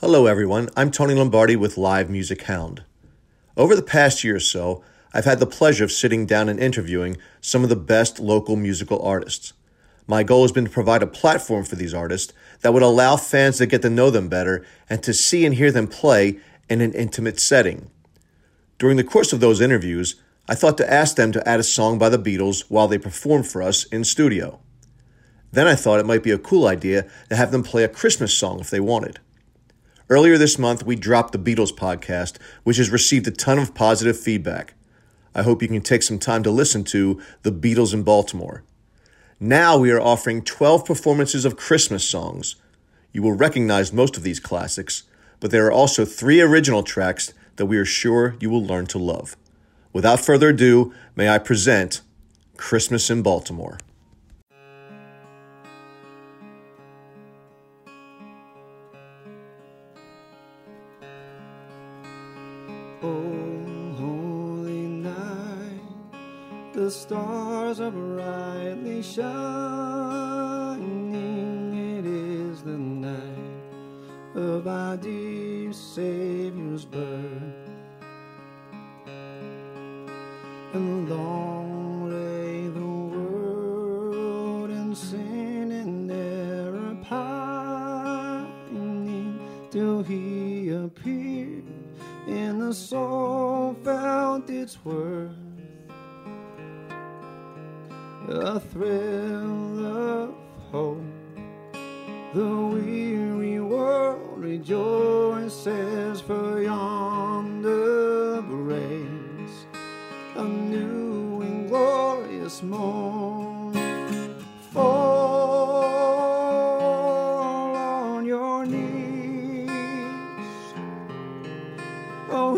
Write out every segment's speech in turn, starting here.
Hello, everyone. I'm Tony Lombardi with Live Music Hound. Over the past year or so, I've had the pleasure of sitting down and interviewing some of the best local musical artists. My goal has been to provide a platform for these artists that would allow fans to get to know them better and to see and hear them play in an intimate setting. During the course of those interviews, I thought to ask them to add a song by the Beatles while they performed for us in studio. Then I thought it might be a cool idea to have them play a Christmas song if they wanted. Earlier this month, we dropped the Beatles podcast, which has received a ton of positive feedback. I hope you can take some time to listen to The Beatles in Baltimore. Now we are offering 12 performances of Christmas songs. You will recognize most of these classics, but there are also three original tracks that we are sure you will learn to love. Without further ado, may I present Christmas in Baltimore. Oh, holy night, the stars are brightly shining.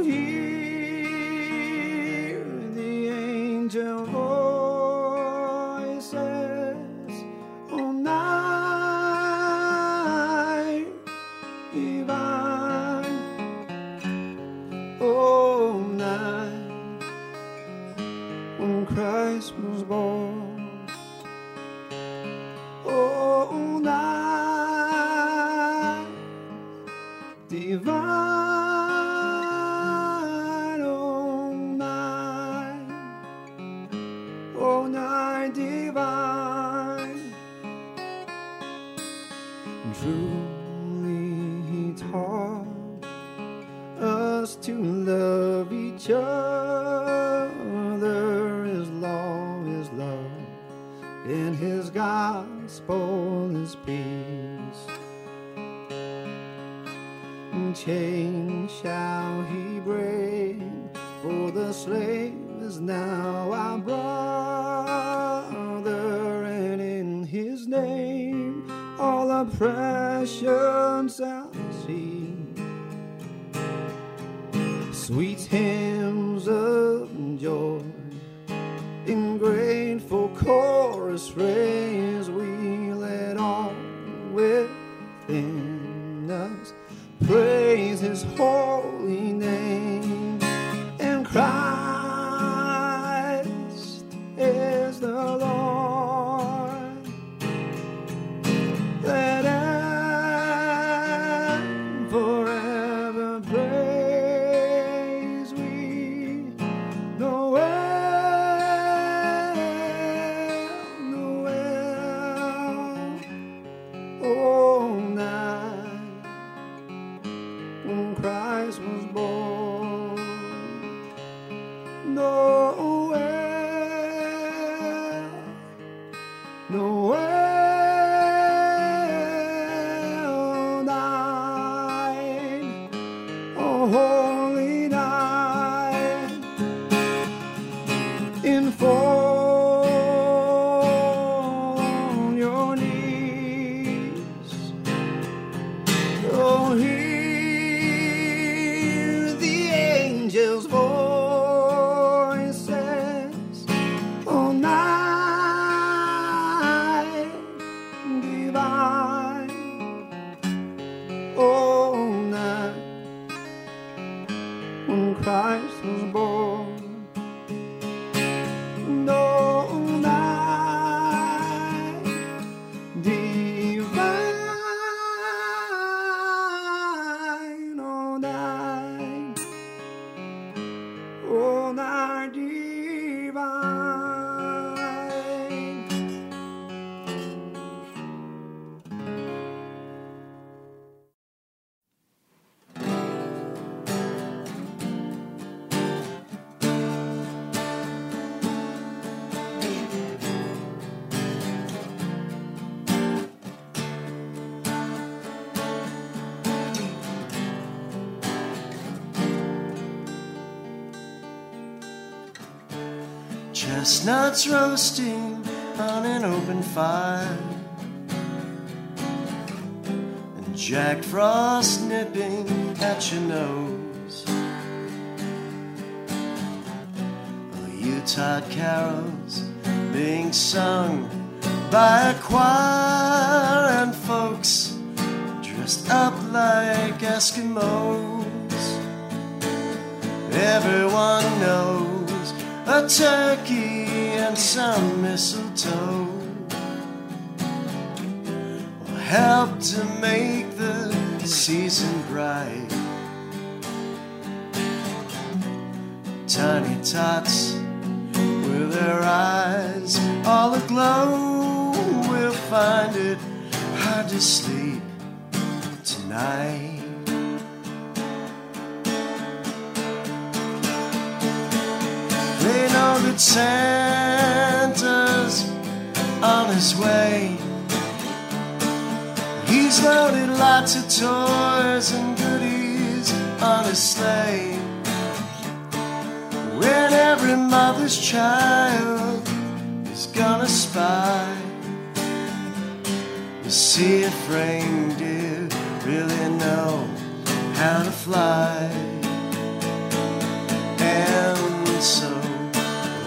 Oh, hear shall he break, for the slave is now our brother, and in his name all oppression shall cease. Sweet hymns of joy in grateful chorus raise Was born. Noel, Chestnuts roasting on an open fire. And Jack Frost nipping at your nose. Oh, Yuletide carols being sung by a choir and folks dressed up like Eskimos. Everyone knows a turkey and some mistletoe will help to make the season bright. Tiny tots with their eyes all aglow will find it hard to sleep tonight. That Santa's on his way. He's loaded lots of toys and goodies on his sleigh. When every mother's child is gonna spy to see if reindeer really know how to fly.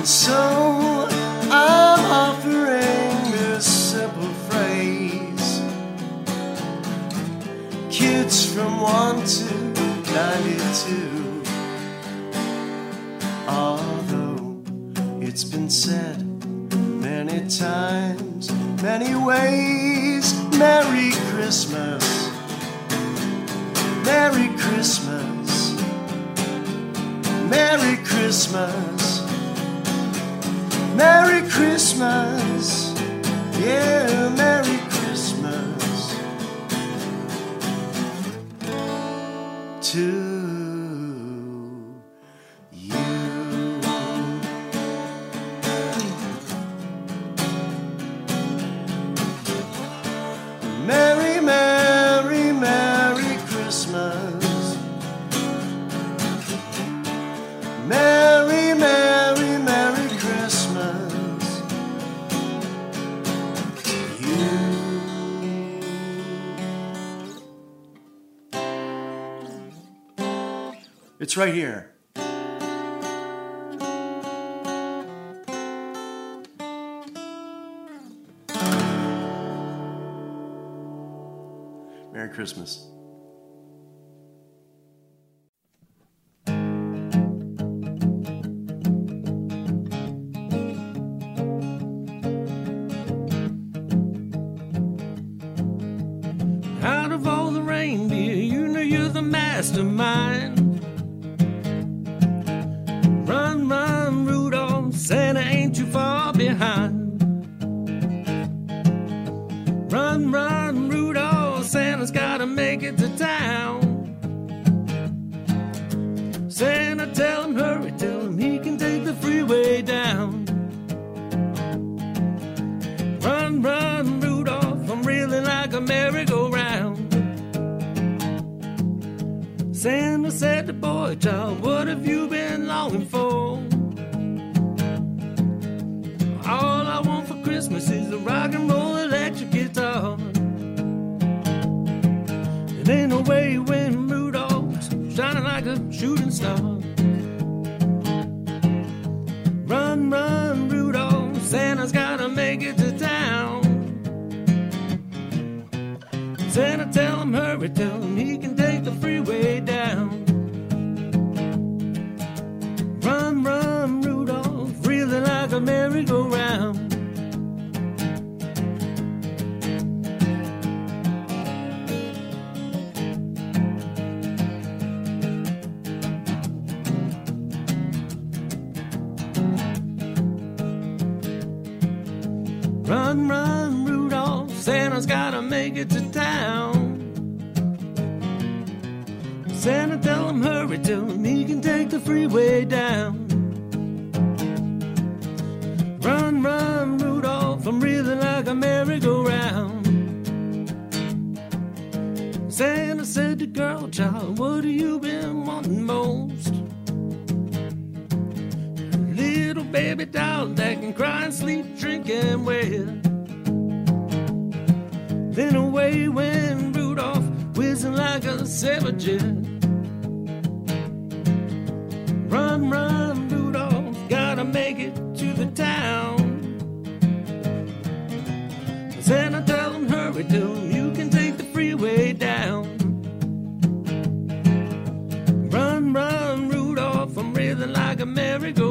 And so I'm offering this simple phrase. Kids from 1 to 92. Although it's been said many times, many ways, Merry Christmas. Merry Christmas. Merry Christmas. Merry Christmas. Yeah, Merry Christmas. To It's right here. Merry Christmas. boy, child, uh, what have you been longing for? All I want for Christmas is a rock and roll electric guitar. It ain't no way when Rudolph's shining like a shooting star. Run, run, Rudolph, Santa's gotta make it to town. Santa, tell him, hurry, tell him. Run, run, Rudolph, Santa's gotta make it to town. Santa, tell him hurry, him he can take the freeway down. Run, run, Rudolph, I'm reeling like a merry-go-round. Santa said to girl child, what have you been wanting most? Baby doll that can cry and sleep, drink and well. Then away went Rudolph, whizzing like a jet. Run, run, Rudolph, gotta make it to the town. Santa, tell him hurry, him you can take the freeway down. Run, run, Rudolph, I'm reeling like a merry-go-round.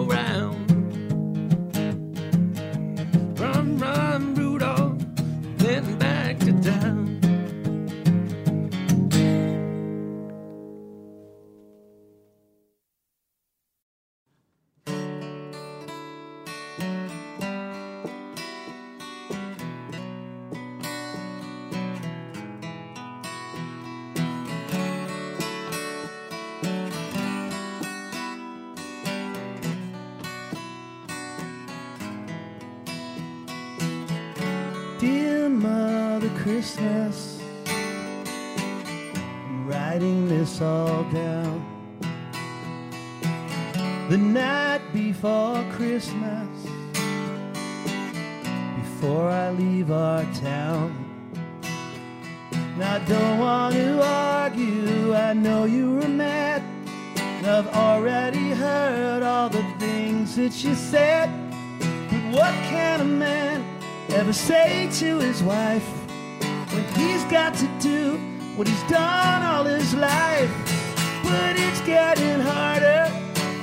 What can a man ever say to his wife when he's got to do what he's done all his life? But it's getting harder,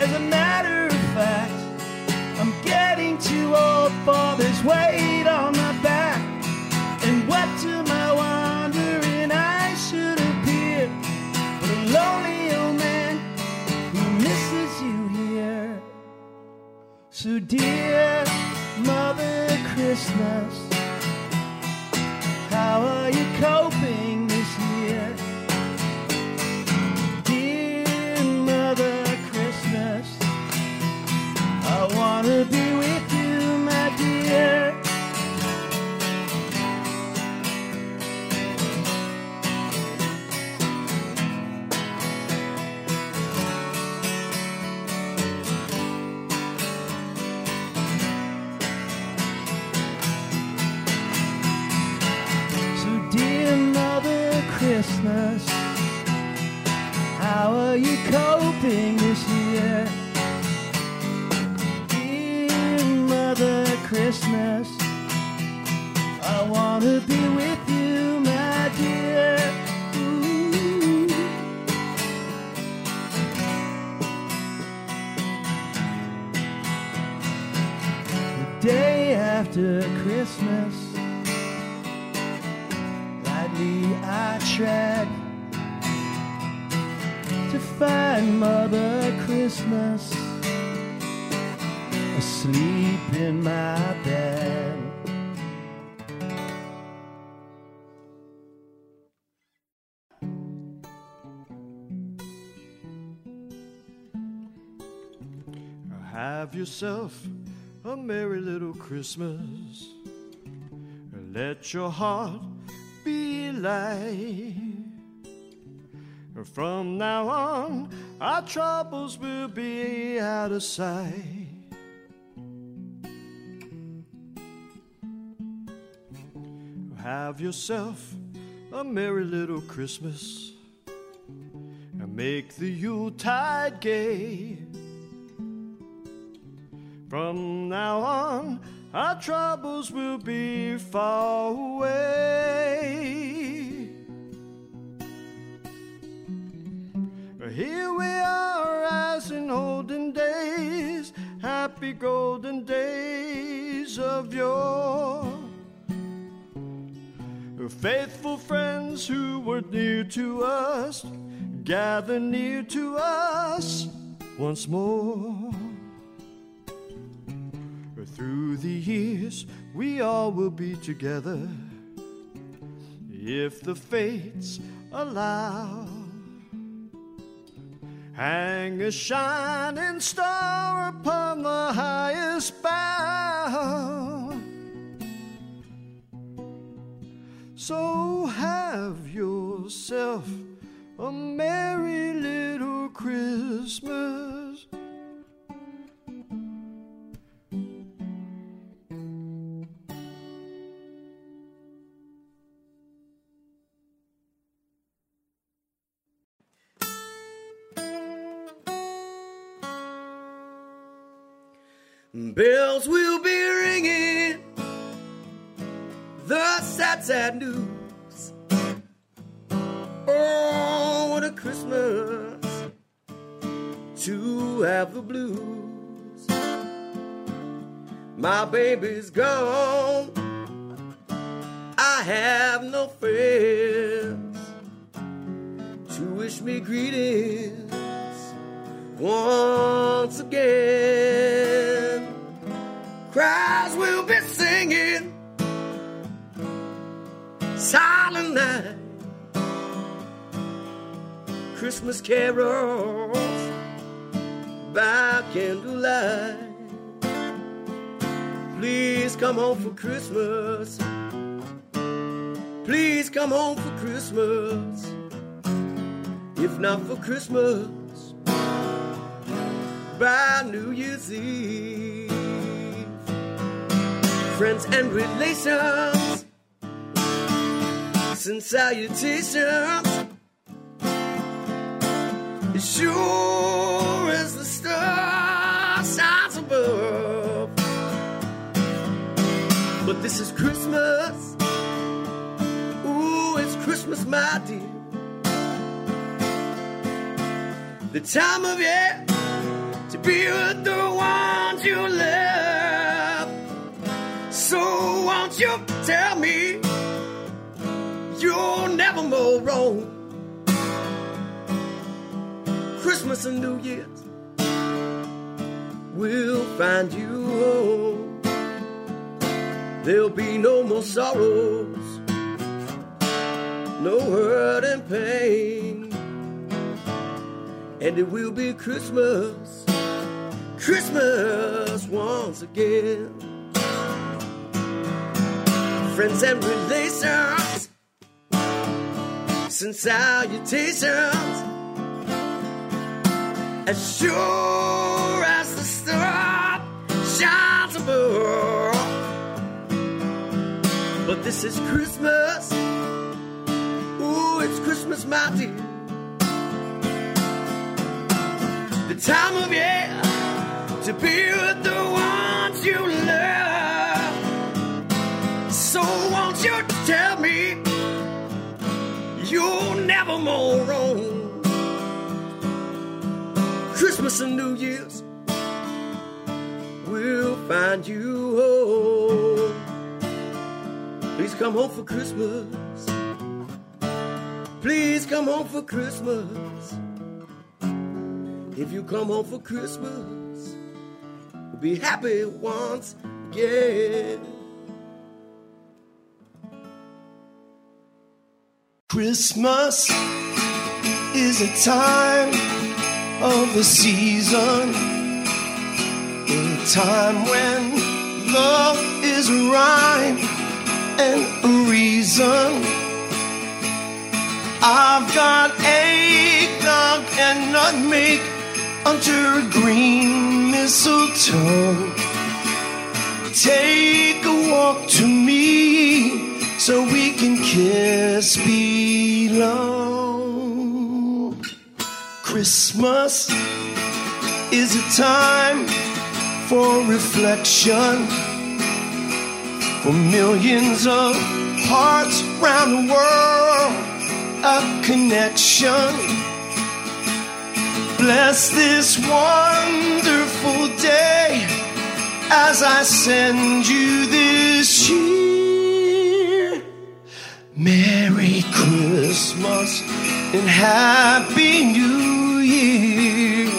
as a matter of fact. I'm getting too old for this weight on my back. And what to my wandering eyes should appear but a lonely old man who misses you here. So, dear Mother Christmas, how are you coping you coping Christmas asleep in my bed. Have yourself a merry little Christmas. Let your heart be light. From now on, our troubles will be out of sight. Have yourself a merry little Christmas and make the Yuletide gay. From now on, our troubles will be far away. Here we are as in olden days, happy golden days of yore. Faithful friends who were near to us, gather near to us once more. Through the years, we all will be together if the fates allow. Hang a shining star upon the highest bough. So have yourself a merry little Christmas. Bells will be ringing, the sad, sad news. Oh, what a Christmas to have the blues. My baby's gone, I have no friends to wish me greetings once again. Crowds will be singing silent night, Christmas carols by candlelight. Please come home for Christmas. Please come home for Christmas. If not for Christmas, by New Year's Eve. Friends and relations, send salutations. As sure as the star shines above. But this is Christmas. Ooh, it's Christmas, my dear. The time of year to be with the ones you love. You tell me you'll never more wrong? Christmas and New Year's will find you home. There'll be no more sorrows, no hurt and pain and it will be Christmas, Christmas once again. Friends and relations, send salutations. As sure as the star shines above. But this is Christmas. Ooh, it's Christmas, my dear. the time of year to be with the more roam? Christmas and New Year's we'll find you home. Please come home for Christmas. Please come home for Christmas. If you come home for Christmas, we'll be happy once again. Christmas is a time of the season, a time when love is a rhyme and a reason. I've got eggnog and nutmeg under a green mistletoe. Take a walk to me so we can kiss below. Christmas is a time for reflection for millions of hearts around the world. A connection bless this wonderful day as I send you this year. Merry Christmas and Happy New Year.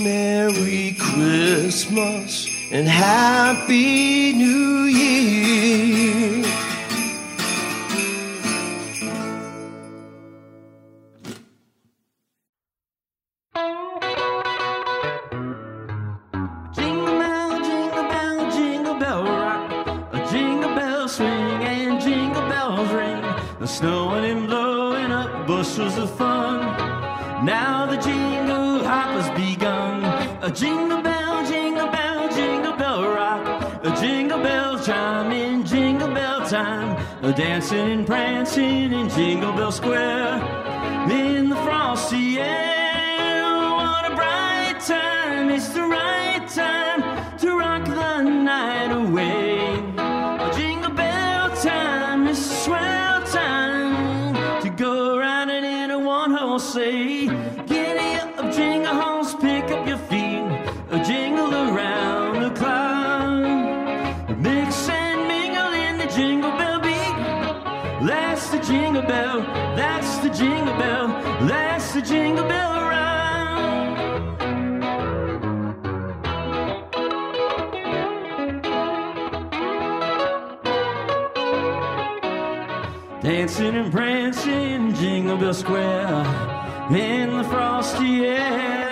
Merry Christmas and Happy New Year. Dancing and prancing in Jingle Bell Square. That's the jingle bell, that's the jingle bell, that's the jingle bell round. Dancing and prancing, Jingle Bell Square, in the frosty air.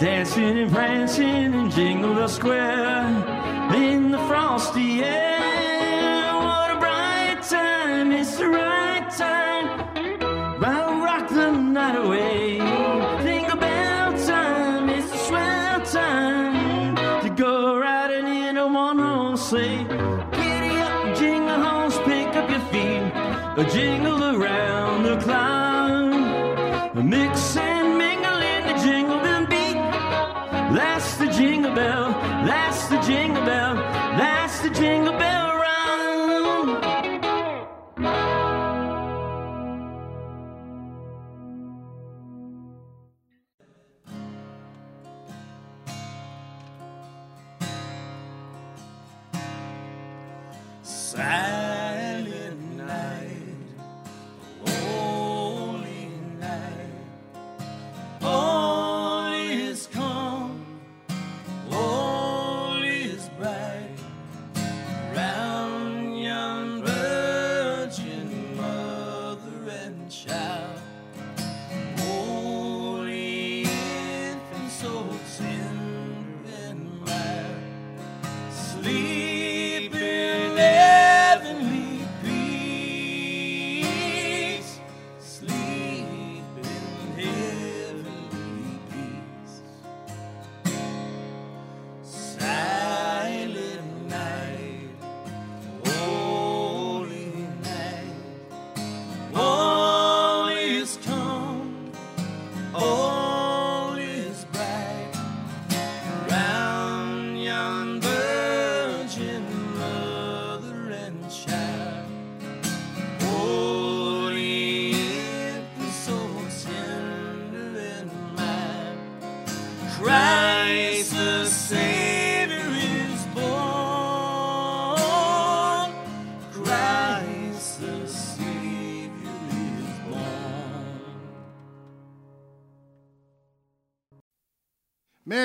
Dancing and prancing in Jingle Bell Square, in the frosty air. What a bright time, it's the right time. I'll rock the night away. That's the jingle bell, that's the jingle bell, that's the jingle bell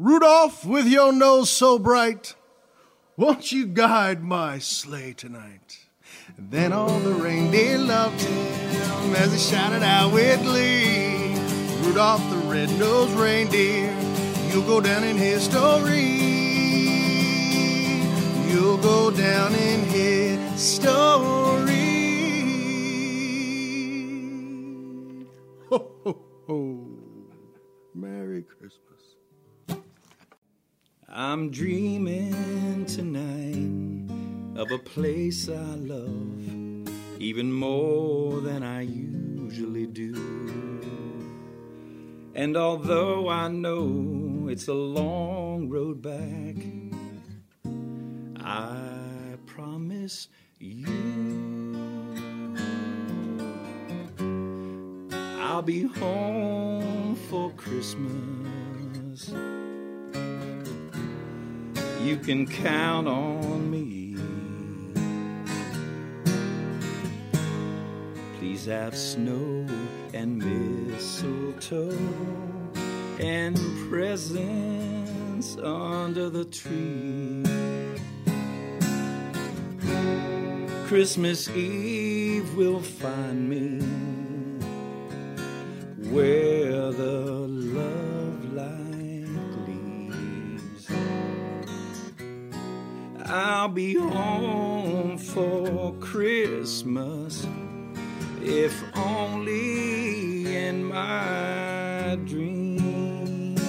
Rudolph, with your nose so bright, won't you guide my sleigh tonight? Then all the reindeer loved him as he shouted out with glee. Rudolph the red-nosed reindeer, you'll go down in history. You'll go down in history. Ho, ho, ho. Merry Christmas. I'm dreaming tonight of a place I love even more than I usually do. And although I know it's a long road back, I promise you I'll be home for Christmas. You can count on me. Please have snow and mistletoe and presents under the tree. Christmas Eve will find me where the I'll be home for Christmas, if only in my dreams.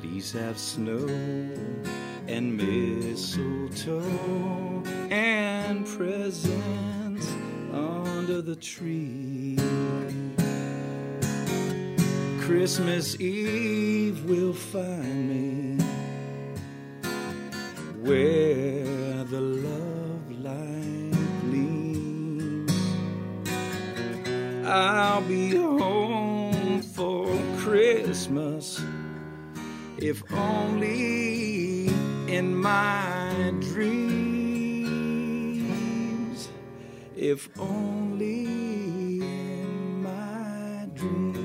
Please have snow and mistletoe and presents under the tree. Christmas Eve will find me where the love light gleams. I'll be home for Christmas if only in my if only in my dreams.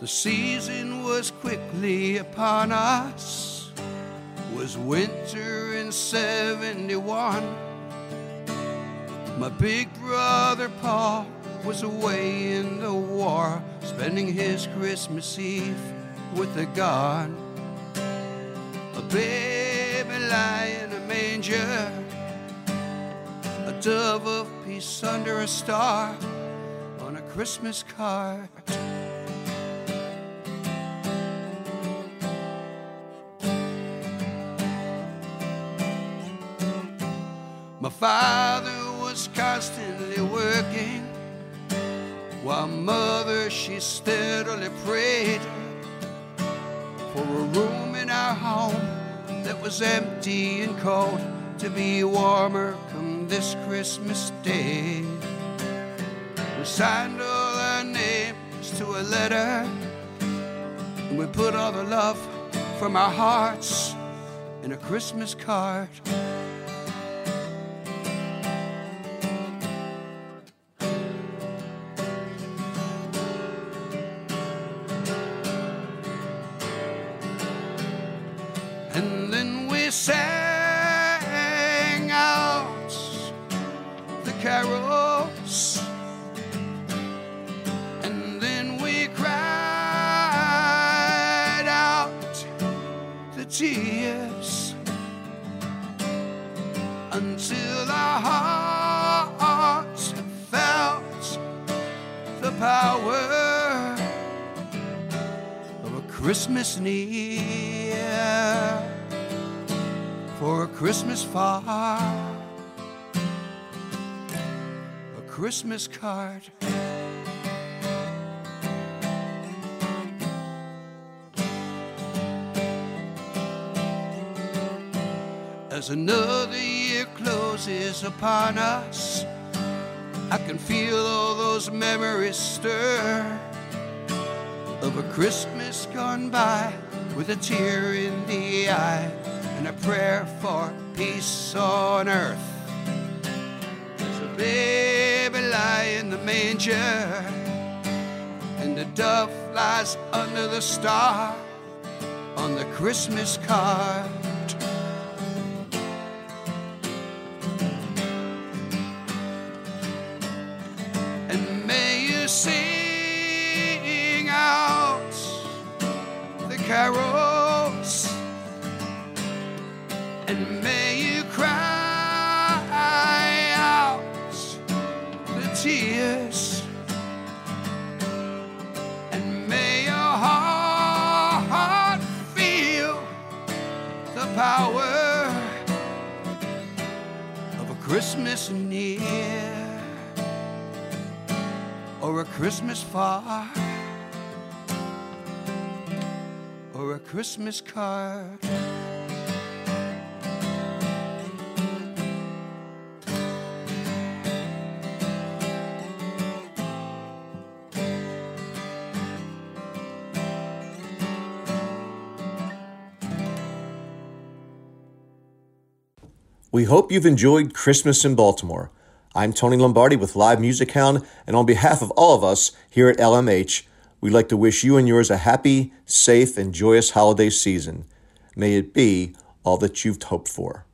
The season was quickly upon us. Was winter in 71. My big brother Paul was away in the war, spending his Christmas Eve with the God. A baby lying in a manger, a dove of peace under a star on a Christmas card. My father was constantly working, while mother she steadily prayed for a room in our home that was empty and cold to be warmer come this Christmas day. We signed all our names to a letter, and we put all the love from our hearts in a Christmas card. Far, a Christmas card. As another year closes upon us, I can feel all those memories stir of a Christmas gone by with a tear in the eye and a prayer for peace on earth. There's a baby lie in the manger, and the dove flies under the star on the Christmas card. And may you sing out the carols, and may Christmas far or a Christmas card. We hope you've enjoyed Christmas in Baltimore. I'm Tony Lombardi with Live Music Hound, and on behalf of all of us here at LMH, we'd like to wish you and yours a happy, safe, and joyous holiday season. May it be all that you've hoped for.